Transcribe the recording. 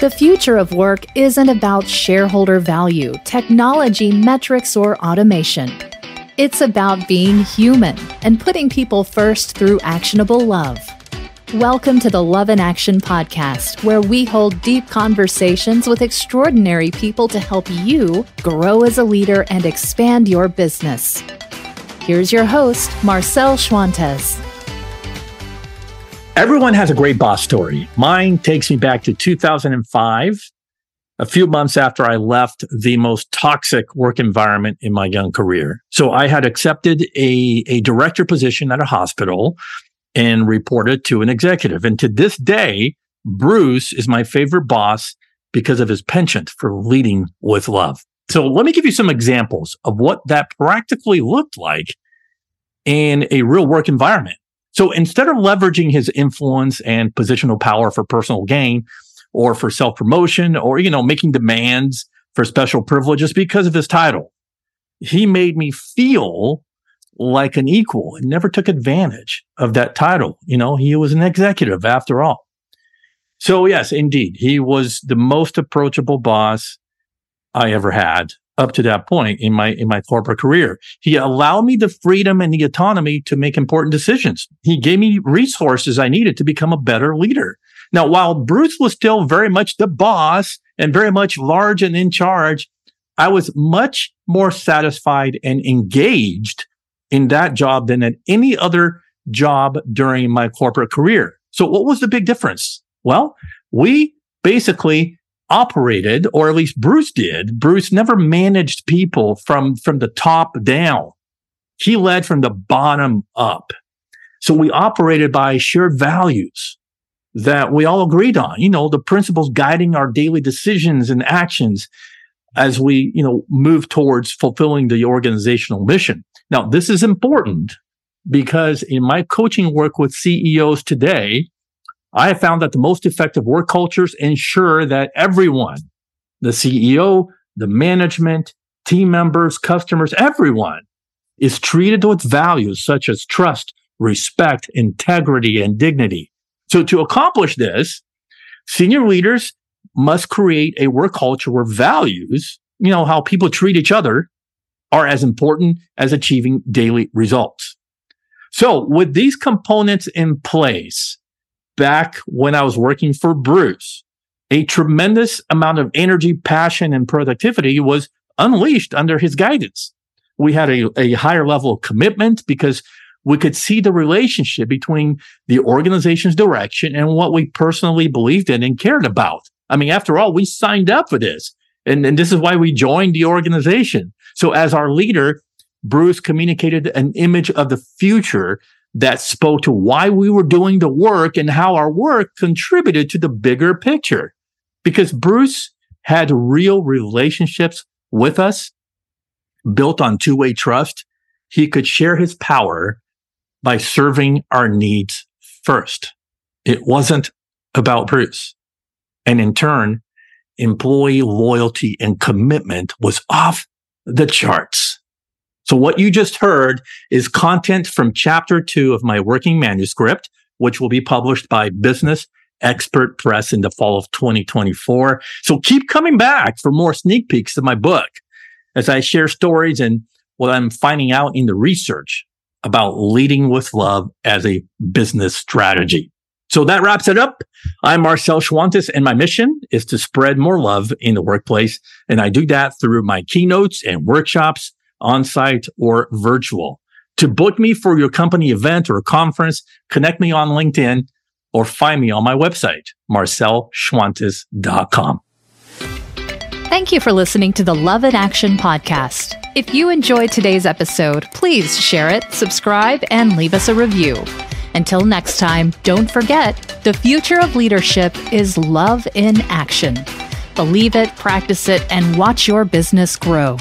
The future of work isn't about shareholder value, technology, metrics, or automation. It's about being human and putting people first through actionable love. Welcome to the Love in Action podcast, where we hold deep conversations with extraordinary people to help you grow as a leader and expand your business. Here's your host, Marcel Schwantes. Everyone has a great boss story. Mine takes me back to 2005, a few months after I left the most toxic work environment in my young career. So I had accepted a, a director position at a hospital and reported to an executive. And to this day, Bruce is my favorite boss because of his penchant for leading with love. So let me give you some examples of what that practically looked like in a real work environment. So instead of leveraging his influence and positional power for personal gain or for self promotion or, you know, making demands for special privileges because of his title, he made me feel like an equal and never took advantage of that title. You know, he was an executive after all. So yes, indeed, he was the most approachable boss I ever had up to that point in my in my corporate career. He allowed me the freedom and the autonomy to make important decisions. He gave me resources I needed to become a better leader. Now, while Bruce was still very much the boss and very much large and in charge, I was much more satisfied and engaged in that job than at any other job during my corporate career. So what was the big difference? Well, we basically operated, or at least Bruce did. Bruce never managed people from, from the top down. He led from the bottom up. So we operated by shared values that we all agreed on, you know, the principles guiding our daily decisions and actions as we, you know, move towards fulfilling the organizational mission. Now, this is important because in my coaching work with CEOs today, I have found that the most effective work cultures ensure that everyone, the CEO, the management, team members, customers, everyone is treated with values such as trust, respect, integrity, and dignity. So to accomplish this, senior leaders must create a work culture where values, you know, how people treat each other are as important as achieving daily results. So with these components in place, back when I was working for Bruce, a tremendous amount of energy, passion, and productivity was unleashed under his guidance. We had a, a higher level of commitment because we could see the relationship between the organization's direction and what we personally believed in and cared about. I mean, after all, we signed up for this. And, and this is why we joined the organization. So as our leader, Bruce communicated an image of the future that spoke to why we were doing the work and how our work contributed to the bigger picture. Because Bruce had real relationships with us built on two way trust. He could share his power by serving our needs first. It wasn't about Bruce. And in turn, employee loyalty and commitment was off the charts. So what you just heard is content from chapter two of my working manuscript, which will be published by Business Expert Press in the fall of 2024. So keep coming back for more sneak peeks of my book as I share stories and what I'm finding out in the research about leading with love as a business strategy. So that wraps it up. I'm Marcel Schwantes and my mission is to spread more love in the workplace. And I do that through my keynotes and workshops on site or virtual. To book me for your company event or conference, connect me on LinkedIn or find me on my website, marcelschwantes.com. Thank you for listening to the Love in Action podcast. If you enjoyed today's episode, please share it, subscribe, and leave us a review. Until next time, don't forget the future of leadership is love in action. Believe it, practice it, and watch your business grow.